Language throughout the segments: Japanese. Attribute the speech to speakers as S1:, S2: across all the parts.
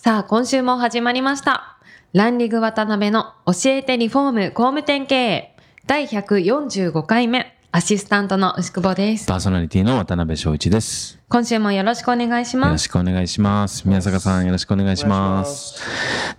S1: さあ今週も始まりましたランリング渡辺の教えてリフォーム工務店経営第145回目アシスタントの牛久保です
S2: パーソナリティの渡辺翔一です。
S1: 今週もよろしくお願いし
S2: よろ
S1: ます
S2: しくお願いします。宮坂さんよろしくお願いします。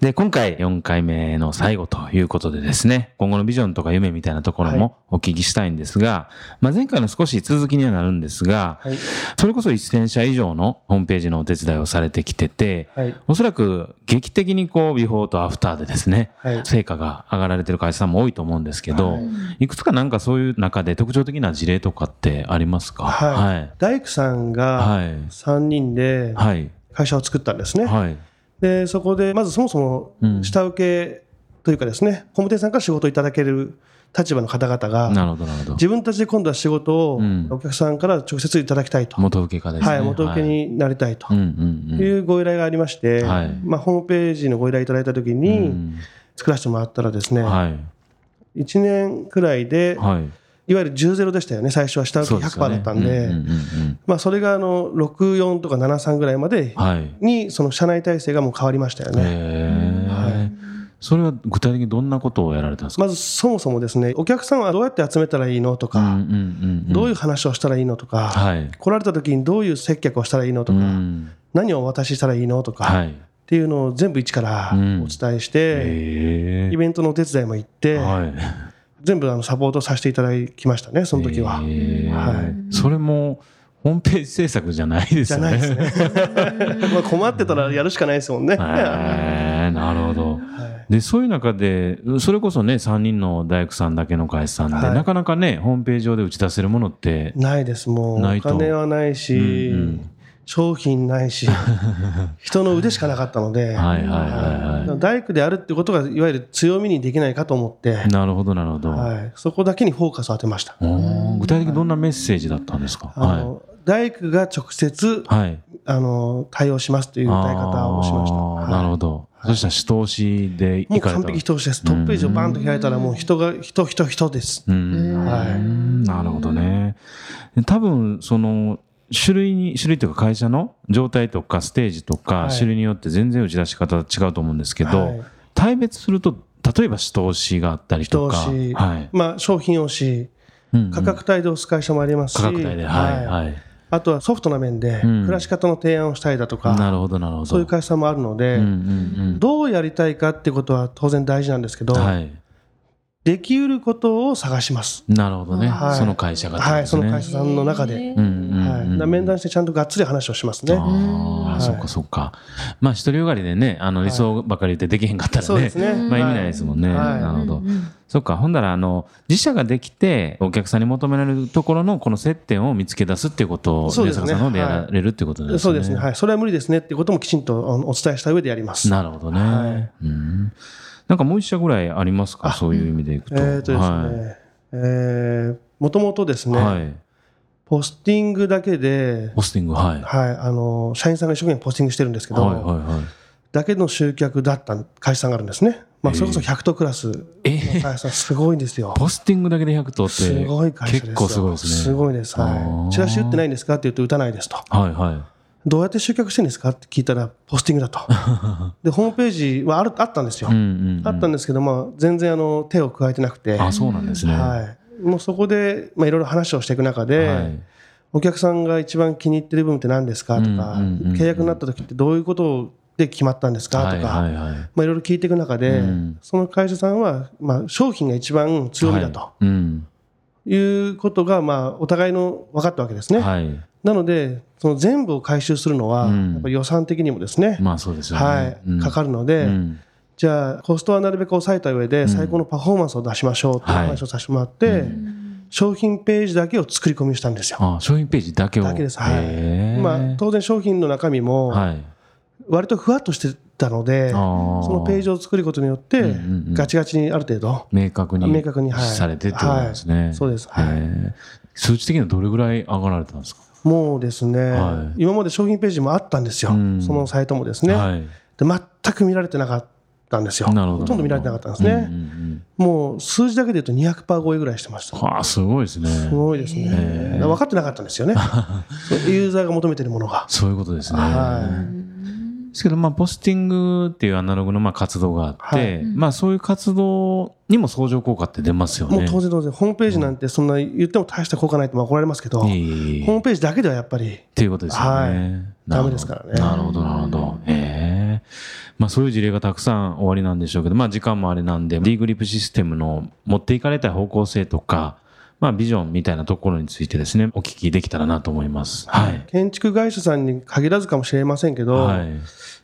S2: で、今回4回目の最後ということでですね、今後のビジョンとか夢みたいなところもお聞きしたいんですが、まあ、前回の少し続きにはなるんですが、
S3: はい。
S2: それこそ1000社以上のホームページのお手伝いをされてきてて、
S3: はい。
S2: おそらく劇的にこう、ビフォーとアフターでですね、
S3: はい。
S2: 成果が上がられてる会社さんも多いと思うんですけど、
S3: はい
S2: いくつかなんかそういう中で特徴的な事例とかってありますか？
S3: はい。大工さんが
S2: はい。
S3: 3人で
S2: はい。
S3: 会社を作ったんですね。
S2: はい。
S3: で、そこで、まずそもそ
S2: うん
S3: も下請けというかですね、工務店さんから仕事をいただける立場の方々が、
S2: なるほど、なるほど。
S3: 自分たちで今度は仕事を
S2: うん
S3: お客さんから直接いただきたいと。
S2: 元請け家ですね。
S3: はい。元請けになりたいと
S2: はい。う
S3: ご依頼がありまして、
S2: はい
S3: まあ、ホームページのご依頼いただいたとき
S2: う
S3: に
S2: ん
S3: 作らせてもらったらですね、
S2: はい。
S3: 1年くらいで、
S2: はい。
S3: いわゆる10ゼロでしたよね、最初は下請け100%だったんで、それがあの64とか73ぐらいまで
S2: はい。
S3: にその社内体制がもう変わりましたよね。
S2: それは具体的にどんなことをやられたんですか？
S3: まずそもそもですねお客さんはどうやって集めたらいいのとか。どういう話をしたらいいのとか、
S2: はい。
S3: 来られた時にどういう接客をしたらいいのと
S2: う
S3: か、
S2: ん。
S3: 何をお渡ししたらいいのとか、
S2: はい。
S3: っていうのを全部一から
S2: うん
S3: お伝えして。イベントのお手伝いも行って、
S2: はい。
S3: 全部あのサポートさせていただきましたねその時は。はい
S2: それもホームページ制作じゃないですよね。
S3: じゃないですね。まあ困ってたらやるしかないですもんね。
S2: へえなるほど。
S3: はい
S2: で、そういう中で、それこそね、3人の大工さんだけの会社さんで、
S3: はい
S2: なかなかね、ホームページ上で打ち出せるものって、
S3: ないです、もう。お金はないし、
S2: うんうん
S3: 商品ないし、人の腕しかなかったので、
S2: はいはいはいは
S3: 大工であるってことが、いわゆる強みにできないかと思って、
S2: い。なるほど、なるほど。
S3: はい、そこだけにフォーカスを当てました。
S2: 具体的にどんなメッセージだったんですか？
S3: あの大工が直接
S2: はい。はい。
S3: あの対応しますという歌い方をしました。
S2: なるほど。そしたら、視通しで
S3: もう完璧人です。トップページをバンと開いたら、もう人が、人、人、人です。
S2: うん。
S3: はい
S2: なるほどね。で多分、その、種類に、種類というか会社の状態とかステージとか
S3: はい
S2: 種類によって全然打ち出し方違うと思うんですけど、
S3: はい
S2: 対別すると、例えば視通しがあったりとか、はい。
S3: まあ、商品押し、
S2: うんうん
S3: 価格帯で押す会社もありますし、
S2: 価格帯で、はい、はい。
S3: あとはソフトな面で、
S2: うん
S3: 暮らし方の提案をしたりだとか、
S2: なるほど、なるほど。
S3: そういう会社もあるので、
S2: うんうん
S3: どうやりたいかってことは当然大事なんですけど、
S2: うん。はい。
S3: できうることを探します。
S2: なるほどね。
S3: はい
S2: その会社がってこと
S3: はい。その会社さんの中で。
S2: うんうんうん
S3: はい、面談してちゃんとがっつり話をしますね。
S2: ああ、
S3: はい
S2: そっかそっか。まあ、一人よがりでね、あの、理想ばかり言ってできへんかったらね、
S3: そうですね
S2: まあ意味ないですもんね。
S3: はい
S2: なるほど。そっか。ほんだら、あの、自社ができて、お客さんに求められるところのこの接点を見つけ出すっていうことを、
S3: そうですね
S2: 宮坂さんの方でやられるっていうことですね。
S3: そうですね、はい、それは無理ですねっていうこともきちんとあのお伝えした上でやります。
S2: なるほどね。
S3: はい
S2: うん。なんかもう一社ぐらいありますか？そういう意味でいくと。
S3: えーとですね、えーもともとですね、
S2: はい。はい。
S3: ポスティングだけで、
S2: ポスティング、はい。
S3: はい、あの社員さんが一生懸命ポスティングしてるんですけど、
S2: はいはいはい。
S3: だけの集客だった会社さんがあるんですね。まあ、それこそ100頭クラスの
S2: えー
S3: 会社さん、すごいんですよ。
S2: ポスティングだけで100頭って、
S3: すごい会社ですよ。
S2: 結構すごいですね。
S3: すごいです。
S2: あ
S3: は
S2: ー
S3: い。チラシ打ってないんですか？って言うと打たないですと。
S2: はいはい。
S3: どうやって集客してるんですか？って聞いたら、ポスティングだと。で、ホームページはあるあったんですよ。
S2: うんうんうん
S3: あったんですけど、まあ、全然あの手を加えてなくて、
S2: あ、そうなんですね。
S3: はい。もうそこで、まあ、いろいろ話をしていく中で、
S2: はい
S3: お客さんが一番気に入ってる部分って何ですかとか、契約になった時ってどういうことで決まったんですかとか、
S2: はい。
S3: まあ、いろいろ聞いていく中で、
S2: うん
S3: その会社さんは、まあ、商品が一番強みだと
S2: はいうん。
S3: いうことが、まあ、お互いの分かったわけですね。
S2: はい。
S3: なので、その全部を回収するのは、
S2: うん
S3: やっぱり予算的にもですね、
S2: まあそうですよね。
S3: かかるので、
S2: うん
S3: じゃあ、コストはなるべく抑えた上で、最高のパフォーマンスを出しましょうという
S2: はい。
S3: 話をさせてもらって、商品ページだけを作り込みしたんですよ。
S2: あ商品ページだけを。
S3: だけです。はい。まあ、当然商品の中身も、
S2: はい。
S3: 割とふわっとしてたので、そのページを作ることによって、ガチガチにある程度、
S2: 明確に
S3: 明確にはい。
S2: されてってことですね。
S3: はい。そうです。はい。
S2: 数値的にはどれぐらい上がられたんですか？
S3: もうですね、
S2: はい。
S3: 今まで商品ページもあったんですよ、
S2: うん。
S3: そのサイトもですね、
S2: はい。
S3: で全く見られてなかったんですよ、
S2: なるほど。
S3: ほとんど見られてなかったんですね、
S2: うんうんうん
S3: もう数字だけで言うと200%超えぐらいしてました。
S2: はあ、すごいですね。
S3: すごいですね。分かってなかったんですよね。ユーザーが求めてるものが。
S2: そういうことですね。
S3: は
S2: ですけど、まあ、ポスティングっていうアナログのまあ活動があって、
S3: はい
S2: まあ、そういう活動にも相乗効果って出ますよね。
S3: もう当然当然、ホームページなんてそんな言っても大した効果ないって怒られますけど、ホ
S2: いえいえいえ
S3: ームページだけではやっぱり、
S2: っていうことですよね。
S3: はいですからね
S2: なるほど、なるほど。まあそういう事例がたくさん終わりなんでしょうけど、まあ時間もあれなんで、D グリップシステムの持っていかれた方向性とか、まあビジョンみたいなところについてですね、お聞きできたらなと思います。はい。
S3: 建築会社さんに限らずかもしれませんけど、
S2: はい。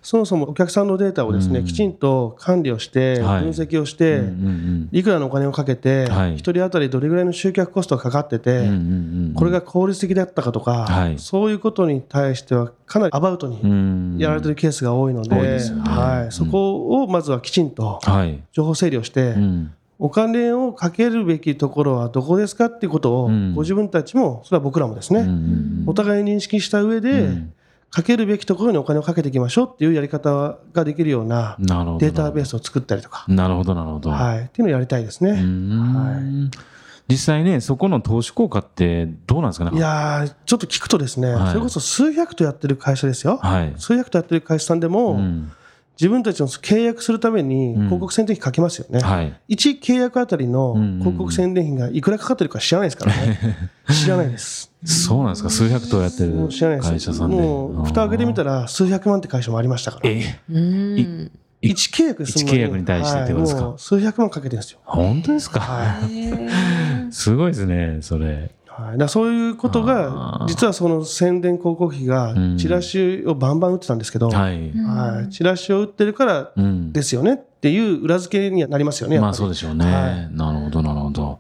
S3: そもそもお客さんのデータをですね、
S2: うん
S3: きちんと管理をして、
S2: はい
S3: 分析をして、
S2: うんうん
S3: いくらのお金をかけて、
S2: はい
S3: 一人当たりどれぐらいの集客コストがかかってて、
S2: うん。うんうんうん
S3: これが効率的だったかとか、
S2: はい
S3: そういうことに対してはかなりアバウトに
S2: うん
S3: やられてるケースが多いので、
S2: 多いですよね
S3: はい、そこをまずはきちんと
S2: はい。
S3: 情報整理をして、
S2: うん。
S3: お金をかけるべきところはどこですかっていうことを、
S2: うん。
S3: ご自分たちも、それは僕らもですね、お互い認識した上で、
S2: うん。
S3: かけるべきところにお金をかけていきましょうっていうやり方ができるような。データベースを作ったりとか、
S2: なるほど、なるほど。
S3: はい、っていうのをやりたいですね。
S2: うーん実際ね、そこの投資効果ってどうなんですかね？
S3: いやー、ちょっと聞くとですね、
S2: はい。
S3: それこそ数百とやってる会社ですよ。
S2: はい。
S3: 数百とやってる会社さんでも、
S2: うん
S3: 自分たちの契約するために
S2: うん
S3: 広告宣伝費かけますよね。
S2: はい。
S3: 1契約あたりの
S2: うんうんうん
S3: 広告宣伝費がいくらかかってるか知らないですからね。知らないです。
S2: そうなんですか？数百頭やってる
S3: もう知らないです。
S2: 会社さんで。
S3: もう、蓋開けてみた
S2: ら。
S3: ら数百万って会社もありましたから。
S2: え、
S1: うん
S3: 1契約するの
S2: 一契約に対してってことですか？
S3: はい数百万かけてるんですよ。
S2: 本当ですか？
S3: はい。
S2: すごいですね、それ。
S3: はい、だそういうこと
S2: あ
S3: が
S2: ー、
S3: 実はその宣伝広告費が
S2: うん、
S3: チラシをバンバン打ってたんですけど、
S2: はい。
S3: はい、チラシを打ってるから
S2: うん。
S3: ですよねっていう裏付けにはなりますよね。
S2: まあ
S3: り
S2: そうでしょうね。
S3: はい
S2: なるほど、なるほど。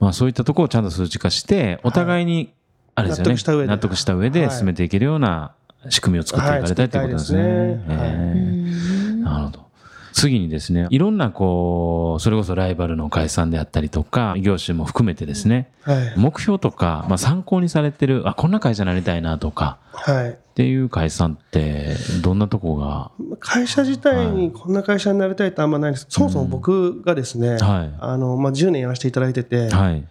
S2: まあそういったところをちゃんと数値化して、お互いに、あれですよね。
S3: 納得した上で
S2: 納得した上で
S3: はい
S2: 進めていけるような仕組みを作っていかれたいということですね。
S3: はいすねはい
S2: へえなるほど。次にですね、いろんなこう、それこそライバルの会社さんであったりとか、業種も含めてですね、
S3: はい。
S2: 目標とか、まあ参考にされてる、あ、こんな会社になりたいなとか、
S3: はい。
S2: っていう会社さんって、どんなとこが、
S3: 会社自体にこんな会社になりたいってあんまないです。そもそも僕がですね、
S2: はい
S3: あの、まあ、10年やらせていただいてて、
S2: はい。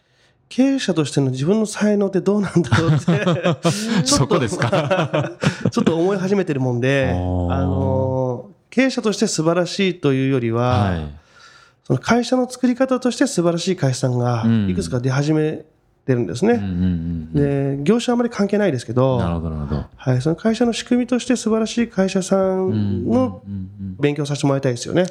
S3: 経営者としての自分の才能ってどうなんだろうって ちょっと
S2: そこですか？
S3: ちょっと思い始めてるもんで、あ
S2: おー
S3: の、経営者として素晴らしいというよりは、
S2: はい。
S3: その会社の作り方として素晴らしい会社さんが
S2: うん
S3: いくつか出始めてるんです
S2: うんう
S3: ね。
S2: んうん。
S3: で、業種はあまり関係ないですけど、
S2: なるほど、なるほど。
S3: はい、その会社の仕組みとして素晴らしい会社さんの
S2: うんうん
S3: 勉強させてもらいたいですよね。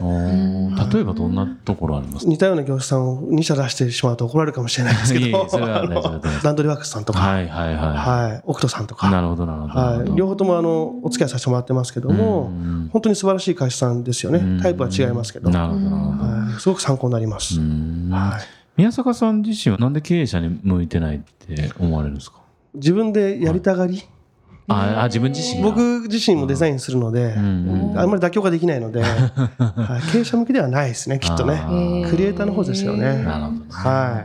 S2: 例えばどんなところありますか？
S3: 似たような業者さんを2社出してしまうと怒られるかもしれないですけど、ランドリーワークスさんとか、
S2: はいはいは
S3: はい、オクトさんと
S2: い。
S3: か、
S2: なるほど、なるほど。
S3: はい、両方ともあのお付き合いさせてもらってますけども、
S2: うん
S3: 本当に素晴らしい会社さんですよね。タイプは違いますけど、
S2: なるほど。
S3: はい、すごく参考になります。
S2: うん
S3: はい
S2: 宮坂さん自身はなんで経営者に向いてないって思われるんですか？
S3: 自分でやりたがり、
S2: ああ、自分自身が。
S3: 僕自身もデザインするので、
S2: ん
S3: あんまり妥協ができないので、はい、経営者向きではないですね、きっとねクリエイターの方ですよね。
S2: なるほどね。
S3: は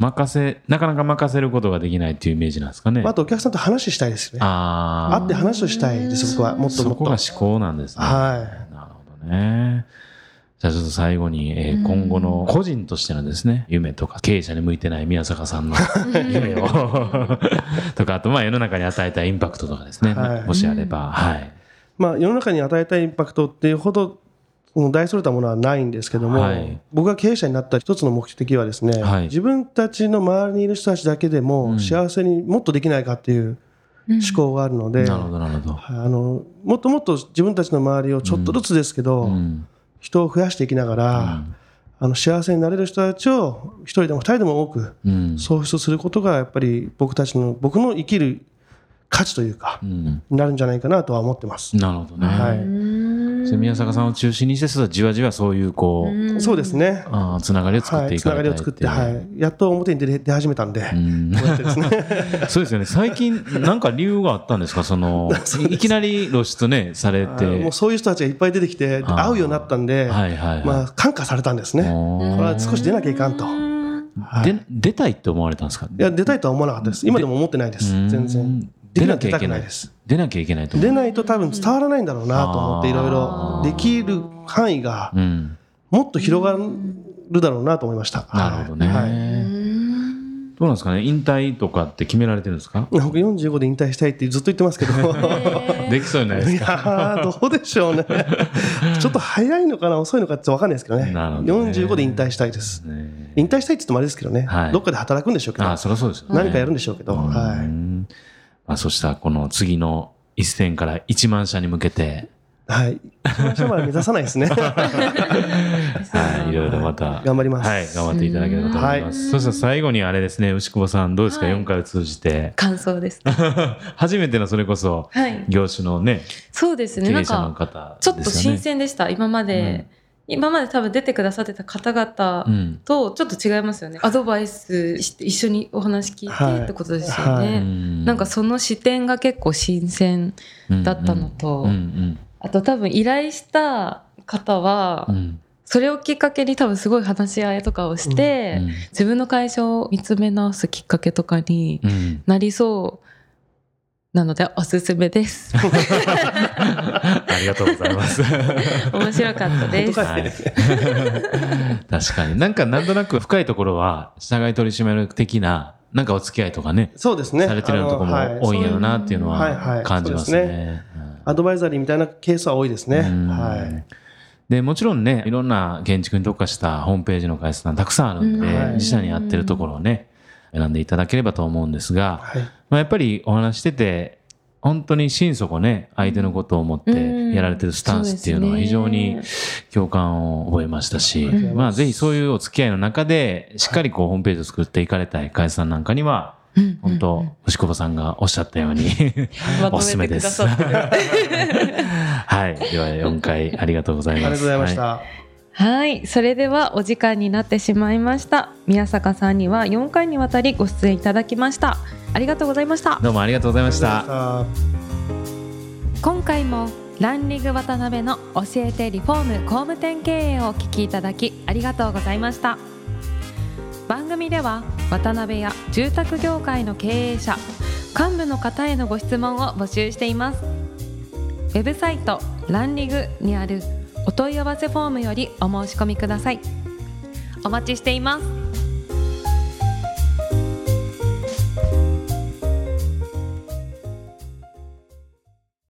S2: 任せ、なかなか任せることができないっていうイメージなんですかね？
S3: い。。あとお客さんと話したいですよね。
S2: ああ。
S3: 会って話をしたいです、僕は。もっともっと。
S2: そこが思考なんですね。
S3: は
S2: なるほどね。じゃあちょっと最後に、えー今後の個人としてのですね、夢とか経営者に向いてない宮坂さんの夢を とか、あとまあ世の中に与えたインパクトとかですね、
S3: はい
S2: もしあれば、はい。
S3: い。まあ、世の中に与えたインパクトっていうほど、大それたものはないんですけども、
S2: はい
S3: 僕が経営者になった一つの目的はですね、
S2: はい
S3: 自分たちの周りにいる人たちだけでも幸せにもっとできないかっていう思考があるので、
S2: なるほど、なるほど。
S3: はいあのもっともっと自分たちの周りをちょっとずつですけど、
S2: うん。
S3: 人を増やしていきながら、あの幸せになれる人たちを一人でも二人でも多く
S2: うん。
S3: 創出することがやっぱり僕たちの僕の生きる価値というか、
S2: うん。
S3: になるんじゃないかなとは思ってます。
S2: なるほどね。
S3: はい
S2: 宮坂さんを中心にしてじわじわそういうこう、
S3: そうですね。
S2: つながりを作ってい
S3: つなが
S2: かれたい
S3: りを作って、はい。やっと表に出出始めたんで、
S2: うん
S3: こうやってですね。
S2: そうですよね最近なんか理由があったんですか？その いいきなり露出ねされて
S3: もうそういう人たちがいっぱい出てきて、会うようになったんで、
S2: はいはいはい
S3: まあ、感化されたんですね。これは少し出なきゃいかんと。はい
S2: で出たいって思われたんですか？
S3: いや、出たいとは思わなかったです。今でも思ってないです。全然。できなきゃ出たくない。です。
S2: 出なきゃいけないと
S3: 出ないと多分伝わらないんだろうなと思って、いろいろできる範囲が
S2: うん。
S3: もっと広がるだろうなと思いました。
S2: なるほどね、
S3: はい。
S2: どうなんですかね？引退とかって決められてるんですか？
S3: 僕45で引退したいってずっと言ってますけど、
S2: できそうにないで
S3: い
S2: すか？
S3: やーどうでしょうね。ちょっと早いのかな、遅いのかって分かんないですけどね。
S2: なるほどね。
S3: 45で引退したいです。
S2: ね
S3: 引退したいって言ってもあれですけどね、
S2: はい。
S3: どっかで働くんでしょうけど、
S2: ああそりゃそうですよね。
S3: 何かやるんでしょうけど、
S2: う
S3: はい。
S2: んまあ、そしたらこの次の一戦から1万社に向けて、
S3: はい。一番下まで目指さないですね。
S2: はい、いろいろまた、
S3: 頑張ります
S2: はい、頑張っていただければと思います。そしたら最後にあれですね、牛久保さん、どうですか、
S1: はい
S2: 4回を通じて。
S4: 感想です。
S2: 初めてのそれこそ、
S4: はい。
S2: 業種のね、
S4: そうですね。なん
S2: 経営
S4: ちょっと新鮮でした。今まで、今まで多分出てくださってた方々
S2: うん
S4: とちょっと違いますよね。アドバイスして一緒にお話聞い
S3: はい。
S4: てってことですよ
S3: はい。
S4: ね。
S2: うん。
S4: なんかその視点が結構新鮮だったのと、
S2: うんうん。
S4: あと多分依頼した方は、
S2: うん。
S4: それをきっかけに多分すごい話し合いとかをして、
S2: うん。
S4: 自分の会社を見つめ直すきっかけとかに
S2: うん。
S4: なりそうなのでおすすめです。
S2: ありがとうございます。
S4: 面白かったです。
S2: はい、確かになんかなんとなく深いところは社外取締役的ななんかお付き合いとかね
S3: そうですね。
S2: されてるようなところも多いんやろなっていうの
S3: は
S2: 感じます
S3: そうです
S2: ね。
S3: アドバイザリーみたいなケースは多いですね。
S2: うん
S3: はい。
S2: でもちろんねいろんな建築に特化したホームページの会社さんたくさんあるんで、自社に合ってるところをね選んでいただければと思うんですが、
S3: はい。
S2: まあ、やっぱりお話してて本当に心底ね相手のことを思ってやられてるスタンスっていうのは非常に共感を覚えましたし、
S3: うん
S2: まあぜひそういうお付き合いの中でしっかりこうホームページを作っていかれたい会社さんなんかには
S4: うん
S2: 本当牛久保さんがおっしゃったようにおすすめです。はい。では4回ありがとうございます。
S3: ありがとうございまし
S2: は
S3: た。
S4: はい、それではお時間になってしまいました。宮坂さんには4回にわたりご出演いただきました。ありがとうございました。
S2: どうもありがとうございました。
S3: あ
S1: 今回もランリング渡辺の教えてリフォーム工務店経営をお聞きいただきありがとうございました番組では渡辺や住宅業界の経営者幹部の方へのご質問を募集していますウェブサイトランリグにあるお問い合わせフォームよりお申し込みください。お待ちしています。